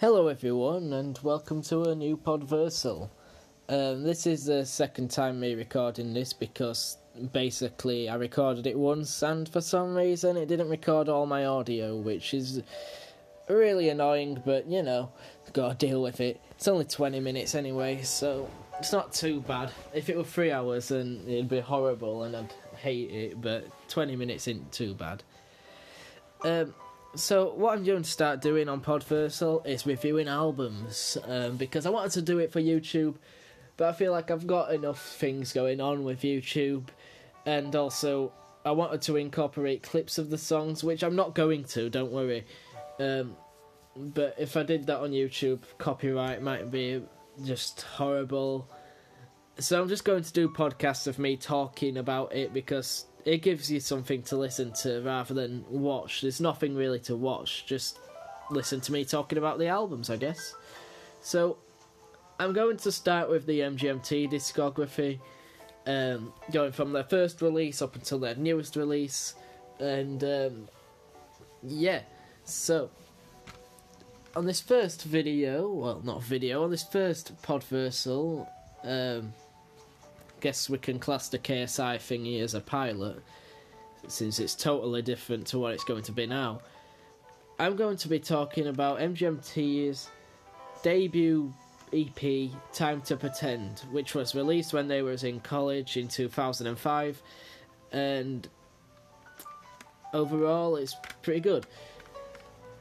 Hello, everyone, and welcome to a new Podversal. Um, this is the second time me recording this because basically I recorded it once, and for some reason it didn't record all my audio, which is really annoying. But you know, gotta deal with it. It's only twenty minutes anyway, so it's not too bad. If it were three hours, then it'd be horrible, and I'd hate it. But twenty minutes isn't too bad. Um, so what I'm going to start doing on Podversal is reviewing albums um, because I wanted to do it for YouTube, but I feel like I've got enough things going on with YouTube, and also I wanted to incorporate clips of the songs, which I'm not going to. Don't worry. Um, but if I did that on YouTube, copyright might be just horrible. So I'm just going to do podcasts of me talking about it because it gives you something to listen to rather than watch. There's nothing really to watch, just listen to me talking about the albums, I guess. So, I'm going to start with the MGMT discography, um, going from their first release up until their newest release, and um, yeah, so on this first video, well, not video, on this first Podversal, um, guess we can class the KSI thingy as a pilot, since it's totally different to what it's going to be now. I'm going to be talking about MGMT's debut EP, Time to Pretend, which was released when they was in college in 2005, and overall it's pretty good.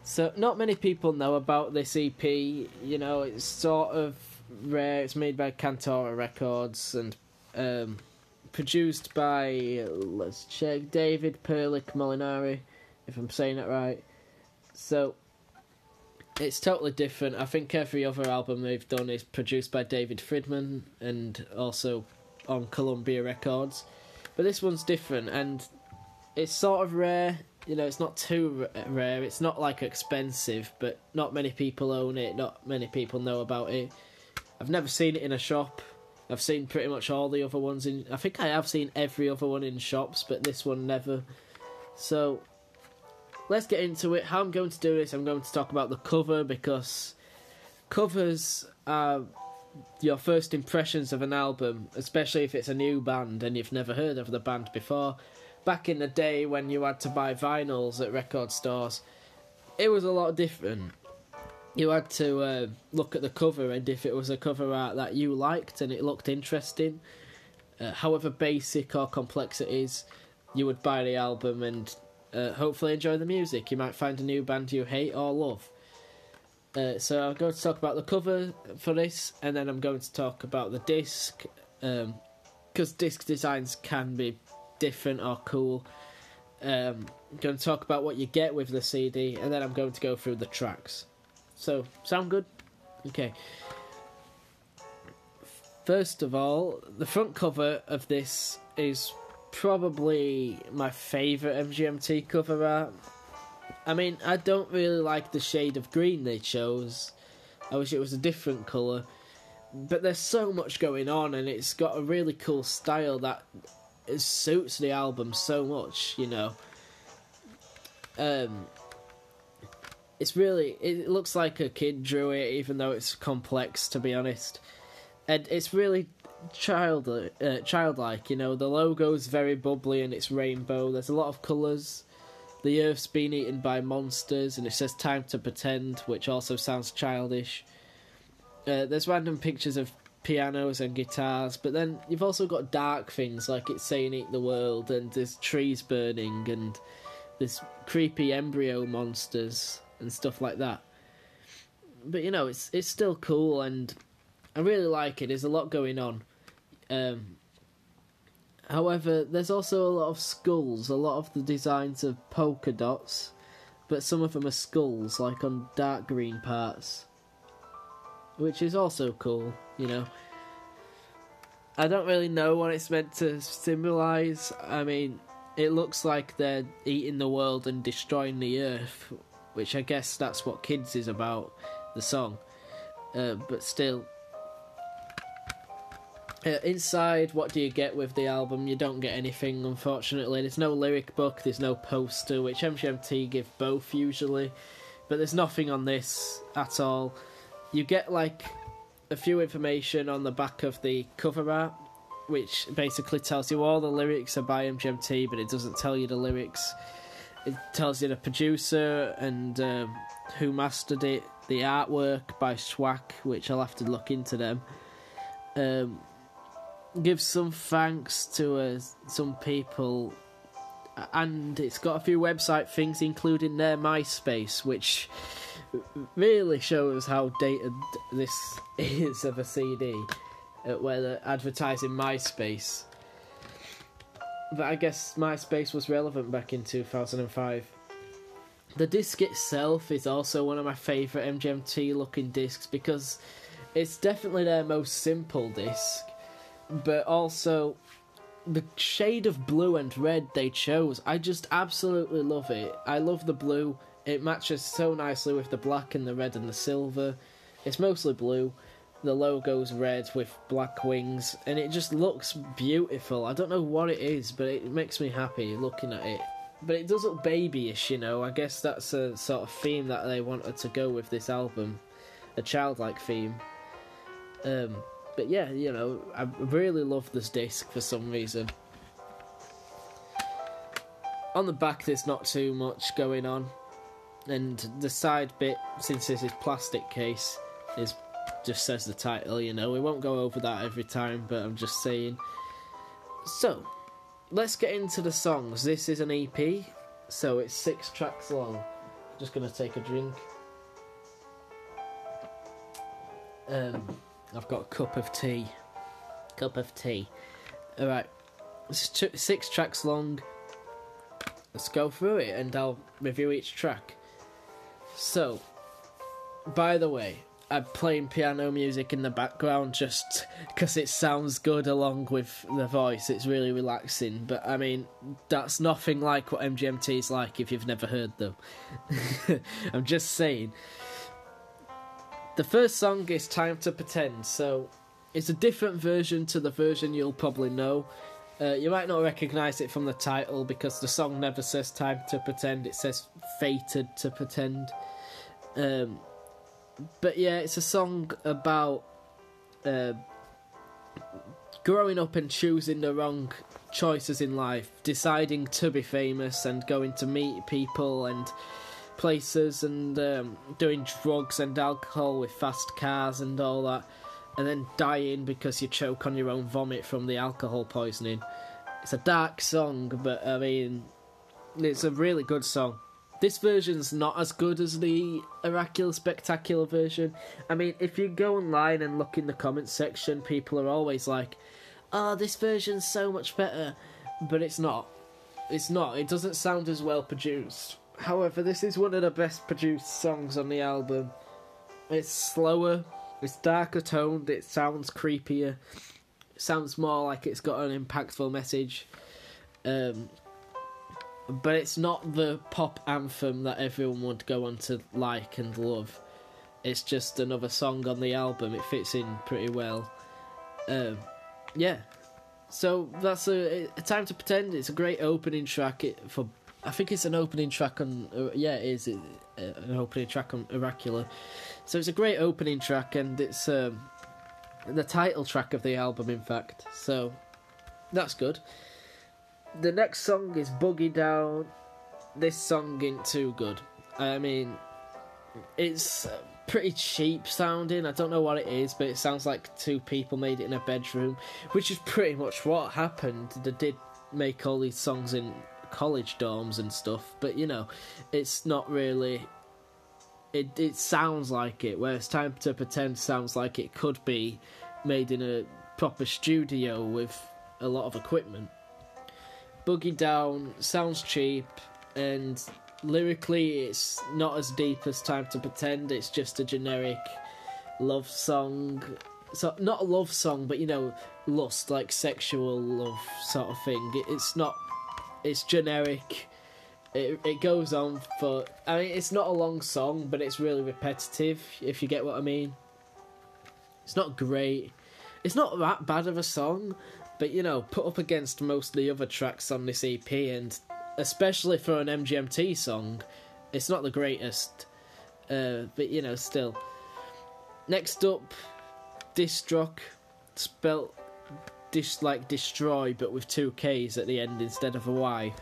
So, not many people know about this EP. You know, it's sort of rare. It's made by Cantora Records and um, produced by, let's check, David Perlick Molinari, if I'm saying it right. So, it's totally different. I think every other album they've done is produced by David Fridmann and also on Columbia Records. But this one's different and it's sort of rare. You know, it's not too rare. It's not like expensive, but not many people own it. Not many people know about it. I've never seen it in a shop. I've seen pretty much all the other ones in. I think I have seen every other one in shops, but this one never. So, let's get into it. How I'm going to do this, I'm going to talk about the cover because covers are your first impressions of an album, especially if it's a new band and you've never heard of the band before. Back in the day when you had to buy vinyls at record stores, it was a lot different. You had to uh, look at the cover, and if it was a cover art that you liked and it looked interesting, uh, however basic or complex it is, you would buy the album and uh, hopefully enjoy the music. You might find a new band you hate or love. Uh, so I'm going to talk about the cover for this, and then I'm going to talk about the disc, because um, disc designs can be different or cool. Um, I'm going to talk about what you get with the CD, and then I'm going to go through the tracks. So, sound good? Okay. First of all, the front cover of this is probably my favourite MGMT cover art. I mean, I don't really like the shade of green they chose. I wish it was a different colour. But there's so much going on, and it's got a really cool style that suits the album so much, you know. Um, it's really it looks like a kid drew it, even though it's complex, to be honest, and it's really child uh, childlike. You know, the logo's very bubbly and it's rainbow. There's a lot of colours. The Earth's been eaten by monsters, and it says "Time to Pretend," which also sounds childish. Uh, there's random pictures of pianos and guitars, but then you've also got dark things like it's saying "Eat the World," and there's trees burning, and there's creepy embryo monsters and stuff like that. But you know, it's it's still cool, and I really like it. There's a lot going on. Um, however, there's also a lot of skulls. A lot of the designs are polka dots, but some of them are skulls, like on dark green parts, which is also cool. You know. I don't really know what it's meant to symbolize. I mean, it looks like they're eating the world and destroying the earth, which I guess that's what Kids is about, the song. Uh, but still, uh, inside, what do you get with the album? You don't get anything, unfortunately. There's no lyric book, there's no poster, which MGMT give both usually. but there's nothing on this at all. You get like a few information on the back of the cover art, which basically tells you all the lyrics are by MGMT, but it doesn't tell you the lyrics. It tells you the producer and um, who mastered it, the artwork by Schwack, which I'll have to look into them. Um, gives some thanks to uh, some people, and it's got a few website things, including their MySpace, which really shows how dated this is of a CD, uh, where they're advertising MySpace. But I guess MySpace was relevant back in 2005. The disc itself is also one of my favourite MGMT looking discs because it's definitely their most simple disc, but also the shade of blue and red they chose. I just absolutely love it. I love the blue. It matches so nicely with the black and the red and the silver. It's mostly blue. The logo's red with black wings, and it just looks beautiful. I don't know what it is, but it makes me happy looking at it. But it does look babyish, you know. I guess that's a sort of theme that they wanted to go with this album a childlike theme. Um, but yeah, you know, I really love this disc for some reason. On the back, there's not too much going on, and the side bit, since this is plastic case, is just says the title. You know, we won't go over that every time, but I'm just saying. So, let's get into the songs. This is an EP, so it's six tracks long. Just gonna take a drink. Um, I've got a cup of tea. Cup of tea. Alright, six tracks long. Let's go through it and I'll review each track. So, by the way, I'm playing piano music in the background just because it sounds good along with the voice. It's really relaxing. But I mean, that's nothing like what MGMT is like if you've never heard them. I'm just saying. The first song is Time to Pretend, so it's a different version to the version you'll probably know. Uh, you might not recognise it from the title because the song never says Time to Pretend, it says Fated to Pretend. Um, but yeah, it's a song about uh, growing up and choosing the wrong choices in life, deciding to be famous and going to meet people and places and um, doing drugs and alcohol with fast cars and all that, and then dying because you choke on your own vomit from the alcohol poisoning. It's a dark song, but I mean, it's a really good song. This version's not as good as the Oracular Spectacular version. I mean, if you go online and look in the comments section, people are always like, oh, this version's so much better. But it's not. It's not. It doesn't sound as well produced. However, this is one of the best produced songs on the album. It's slower, it's darker toned, it sounds creepier, it sounds more like it's got an impactful message. Um, but it's not the pop anthem that everyone would go on to like and love. It's just another song on the album. It fits in pretty well. Um, yeah. So that's a, a, time to pretend. It's a great opening track for I think it's an opening track on. Uh, yeah, it is it, uh, an opening track on Oracular. So it's a great opening track, and it's um, the title track of the album, in fact. So that's good. The next song is Boogie Down. This song ain't too good. I mean, it's uh, pretty cheap sounding. I don't know what it is, but it sounds like two people made it in a bedroom, which is pretty much what happened. They did make all these songs in college dorms and stuff, but you know, it's not really. It it sounds like it. Whereas time to pretend sounds like it could be made in a proper studio with a lot of equipment. Boogie Down sounds cheap and lyrically it's not as deep as Time to Pretend. It's just a generic love song. So not a love song, but you know, lust like sexual love sort of thing. It's not it's generic. It it goes on for. I mean, it's not a long song, but it's really repetitive. If you get what I mean. It's not great. It's not that bad of a song, but you know, put up against most of the other tracks on this EP, and especially for an MGMT song, it's not the greatest. Uh, but you know, still. Next up, Destrokk, spelt dis like destroy, but with two K's at the end instead of a Y.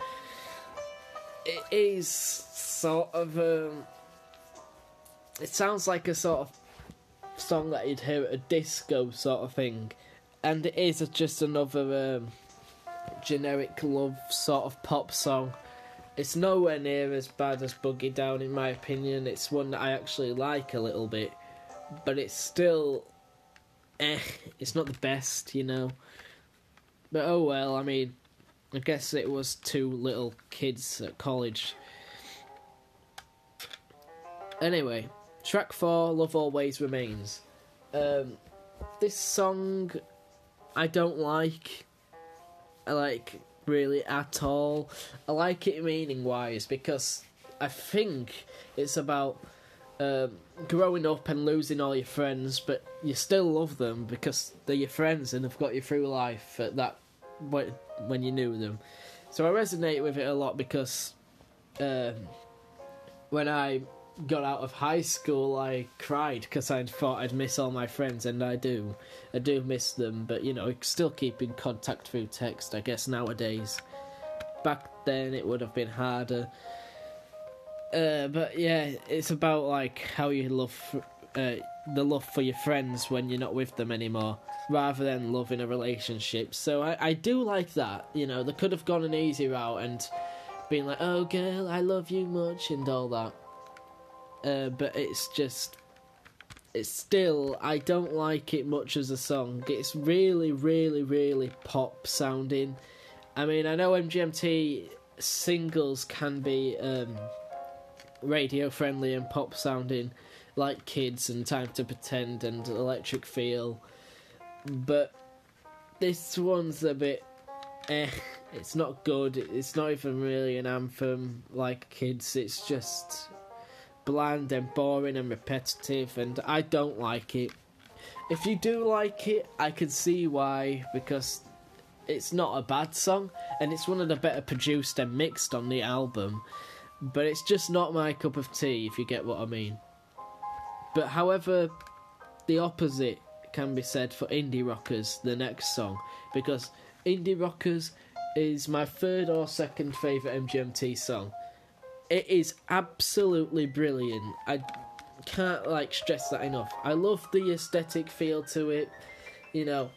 It is sort of um, it sounds like a sort of song that you'd hear at a disco sort of thing, and it is just another um, generic love sort of pop song. It's nowhere near as bad as Boogie Down, in my opinion. It's one that I actually like a little bit, but it's still, eh, it's not the best, you know. But oh well, I mean, I guess it was two little kids at college. Anyway, track four, Love Always Remains. Um, this song I don't like. I like really at all. I like it meaning wise because I think it's about um, growing up and losing all your friends, but you still love them because they're your friends and have got you through life at that when you knew them. So I resonate with it a lot because um, when I got out of high school, I cried because I thought I'd miss all my friends, and I do. I do miss them, but you know, still keep in contact through text, I guess, nowadays. Back then, it would have been harder. Uh, but yeah, it's about like how you love uh, the love for your friends when you're not with them anymore, rather than love in a relationship. So I, I do like that. You know, they could have gone an easy route and been like, "Oh, girl, I love you much" and all that uh, but it's just it's still I don't like it much as a song. It's really, really, really pop sounding. I mean, I know MGMT singles can be um, radio friendly and pop sounding, like Kids and Time to Pretend and Electric Feel, but this one's a bit eh. It's not good. It's not even really an anthem like Kids. It's just bland and boring and repetitive, and I don't like it. If you do like it, I can see why, because it's not a bad song, and it's one of the better produced and mixed on the album, but it's just not my cup of tea, if you get what I mean. But however, the opposite can be said for Indie Rokkers, the next song, because Indie Rokkers is my third or second favourite MGMT song. It is absolutely brilliant. I can't like stress that enough. I love the aesthetic feel to it. You know,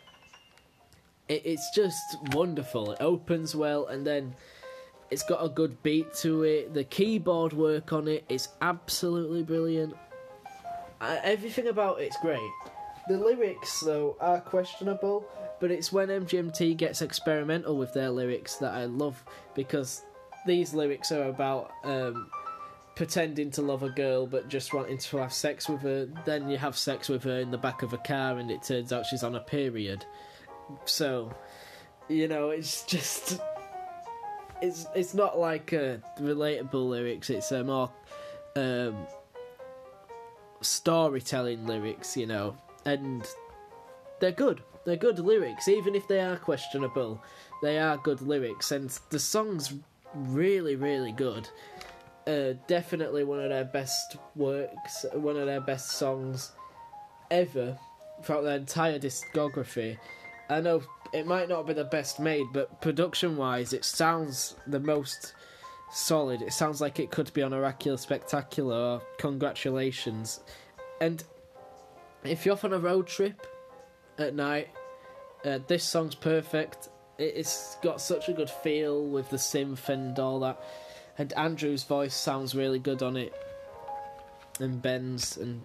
it, it's just wonderful. It opens well, and then it's got a good beat to it. The keyboard work on it is absolutely brilliant. Everything about it's great. The lyrics, though, are questionable, but it's when MGMT gets experimental with their lyrics that I love because these lyrics are about um, pretending to love a girl but just wanting to have sex with her. Then you have sex with her in the back of a car, and it turns out she's on a period. So, you know, it's just it's it's not like uh, relatable lyrics. It's a more um, storytelling lyrics, you know, and they're good. They're good lyrics, even if they are questionable. They are good lyrics, and the songs really, really good. Uh, definitely one of their best works, one of their best songs ever throughout their entire discography. I know it might not be the best made, but production wise, it sounds the most solid. It sounds like it could be on Oracular Spectacular or Congratulations. And if you're off on a road trip at night, uh, this song's perfect it's got such a good feel with the synth and all that. And Andrew's voice sounds really good on it. And Ben's and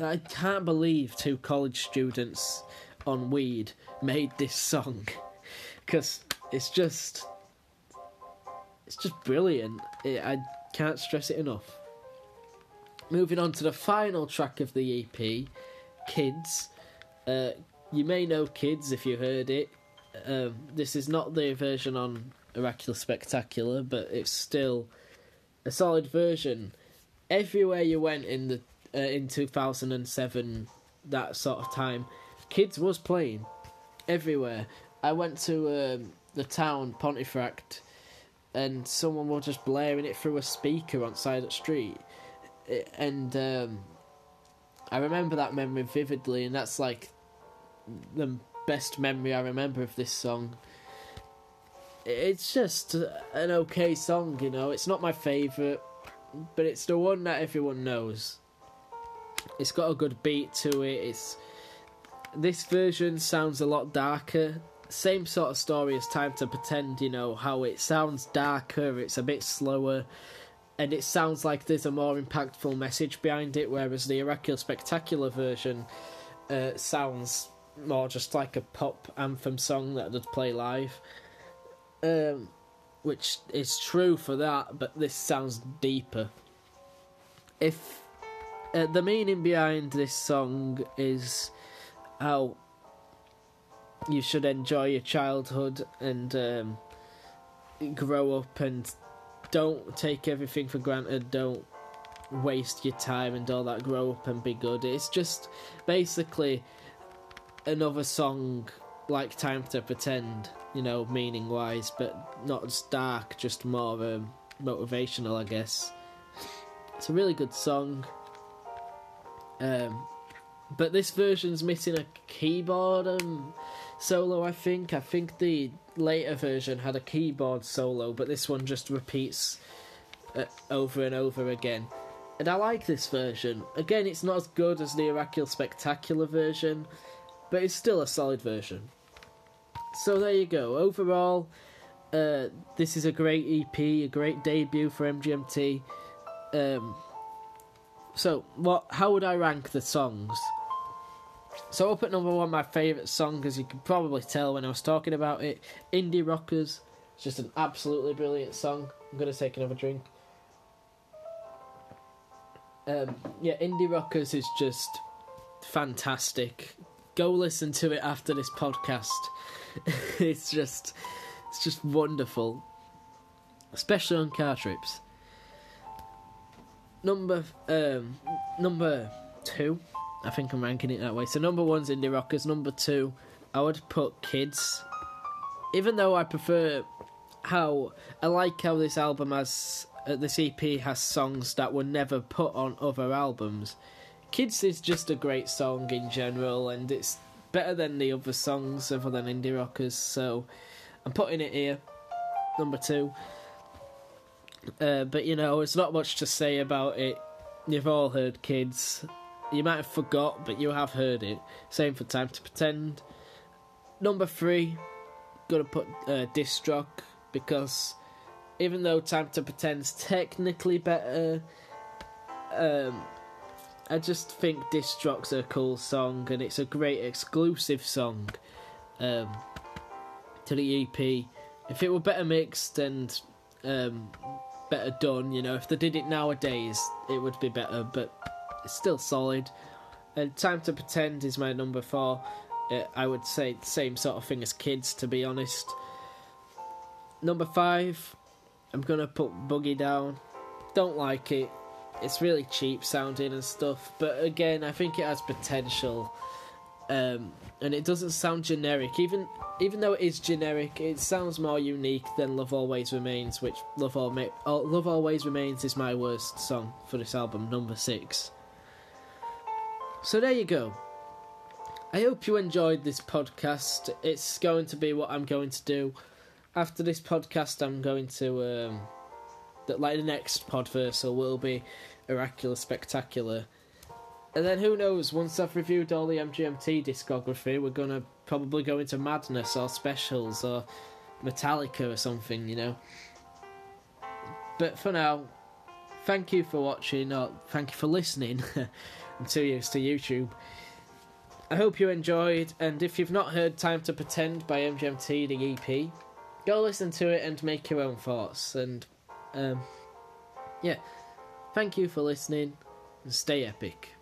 I can't believe two college students on weed made this song because it's just it's just brilliant. It, I can't stress it enough. Moving on to the final track of the EP, Kids. Uh, you may know Kids if you heard it. Um, this is not the version on Oracular Spectacular, but it's still a solid version. Everywhere you went in the uh, in 2007, that sort of time, Kids was playing everywhere. I went to um, the town Pontefract, and someone was just blaring it through a speaker on side of the street. and um, I remember that memory vividly, and that's like the best memory I remember of this song. It's just an okay song, you know. It's not my favourite, but it's the one that everyone knows. It's got a good beat to it. It's this version sounds a lot darker. Same sort of story as Time to Pretend, you know, how it sounds darker, it's a bit slower, and it sounds like there's a more impactful message behind it, whereas the Oracular Spectacular version uh, sounds more just like a pop anthem song that they'd play live. Um, which is true for that, but this sounds deeper. If uh, the meaning behind this song is how you should enjoy your childhood and um, grow up and don't take everything for granted. Don't waste your time and all that. Grow up and be good. It's just basically another song like Time to Pretend, you know, meaning wise, but not as dark, just more um, motivational, I guess. It's a really good song. Um, but this version's missing a keyboard um, solo, I think. I think the later version had a keyboard solo, but this one just repeats uh, over and over again. And I like this version. Again, it's not as good as the Oracular Spectacular version, but it's still a solid version. So there you go. Overall, uh, this is a great EP, a great debut for MGMT. Um, so, what? How would I rank the songs? So up at number one, my favourite song, as you can probably tell when I was talking about it, Indie Rokkers. It's just an absolutely brilliant song. I'm gonna take another drink. Um, yeah, Indie Rokkers is just fantastic. Go listen to it after this podcast. it's just, it's just wonderful, especially on car trips. Number, um, number two I think I'm ranking it that way. So number one's Indie Rokkers. Number two, I would put Kids. Even though I prefer how I like how this album has uh, this EP has songs that were never put on other albums. Kids is just a great song in general, and it's better than the other songs other than Indie Rokkers. So I'm putting it here, number two. Uh, but you know, there's not much to say about it. You've all heard Kids. You might have forgot, but you have heard it. Same for Time to Pretend. Number three, gotta put uh, Disc because even though Time to Pretend's technically better, um, I just think are a cool song and it's a great exclusive song um, to the EP. If it were better mixed and um, better done, you know, if they did it nowadays, it would be better. But it's still solid. And Time to Pretend is my number four. Uh, I would say same sort of thing as Kids, to be honest. Number five, I'm gonna put Boogie down. Don't like it. It's really cheap sounding and stuff, but again, I think it has potential. Um, and it doesn't sound generic. Even even though it is generic, it sounds more unique than Love Always Remains, which Love, All Love Always Remains is my worst song for this album, number six. So there you go. I hope you enjoyed this podcast. It's going to be what I'm going to do. After this podcast, I'm going to. Um, that like the next podversal will be Oracular Spectacular. And then who knows, once I've reviewed all the MGMT discography, we're gonna probably go into Madness or Specials or Metallica or something, you know. But for now, thank you for watching, or thank you for listening. I'm too used to YouTube. I hope you enjoyed, and if you've not heard Time to Pretend by MGMT, the EP, go listen to it and make your own thoughts. And, um, yeah, thank you for listening, and stay epic.